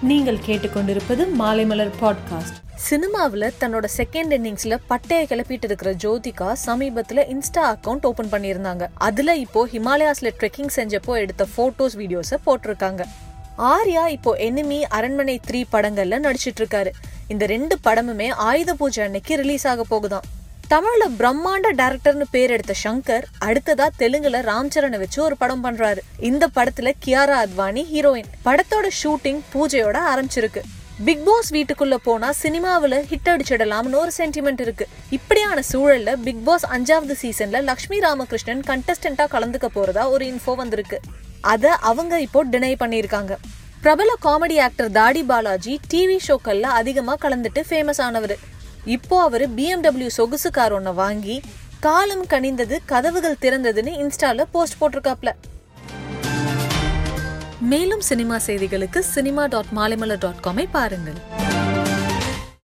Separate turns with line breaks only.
நீங்கள் கேட்டுக்கொண்டிருப்பது மாலைமலர் பாட்காஸ்ட்
சினிமாவில் தன்னோட செகண்ட் இன்னிங்ஸ்ல பட்டையை கிளப்பிட்டு இருக்கிற ஜோதிகா சமீபத்தில் இன்ஸ்டா அக்கௌண்ட் ஓபன் பண்ணியிருந்தாங்க. அதுல இப்போ ஹிமாலயாஸ்ல ட்ரெக்கிங் செஞ்சப்போ எடுத்த போட்டோஸ் வீடியோஸை போட்டிருக்காங்க. ஆர்யா இப்போ எனிமி அரண்மனை த்ரீ படங்கள்ல நடிச்சிட்டு இருக்காரு. இந்த ரெண்டு படமுமே ஆயுத பூஜை அன்னைக்கு ரிலீஸ் ஆக போகுதான் தமிழ்ல பிரம்மாண்ட டைரக்டர்னு பேர் எடுத்த சங்கர் அடுத்ததா தெலுங்குல ராம்சரனை வச்சு ஒரு படம் பண்றாரு. இந்த படத்துல கியாரா அத்வானி ஹீரோயின் படத்தோட ஷூட்டிங் பூஜையோட ஆரம்பிச்சிருக்கு. பிக் பாஸ் வீட்டுக்குள்ள போனா சினிமாவில் ஹிட் அடிச்சிடலாம்னு ஒரு சென்டிமெண்ட் இருக்கு. இப்படியான சூழல்ல பிக் பாஸ் அஞ்சாவது சீசன்ல லக்ஷ்மி ராமகிருஷ்ணன் கண்டஸ்டண்டா கலந்துக்க போறதா ஒரு இன்ஃபோ வந்திருக்கு. அத அவங்க இப்போ டினை பண்ணியிருக்காங்க. பிரபல காமெடி ஆக்டர் தாடி பாலாஜி டிவி ஷோக்கள்ல அதிகமா கலந்துட்டு ஃபேமஸ் ஆனவர். இப்போ அவர் பிஎம்டபிள்யூ சொகுசு கார் ஒன்ன வாங்கி காலம் கனிந்தது கதவுகள் திறந்ததுன்னு இன்ஸ்டால போஸ்ட் போட்டிருக்காப்ல. மேலும் சினிமா செய்திகளுக்கு சினிமா டாட் மாலைமலர் டாட் காமை பாருங்கள்.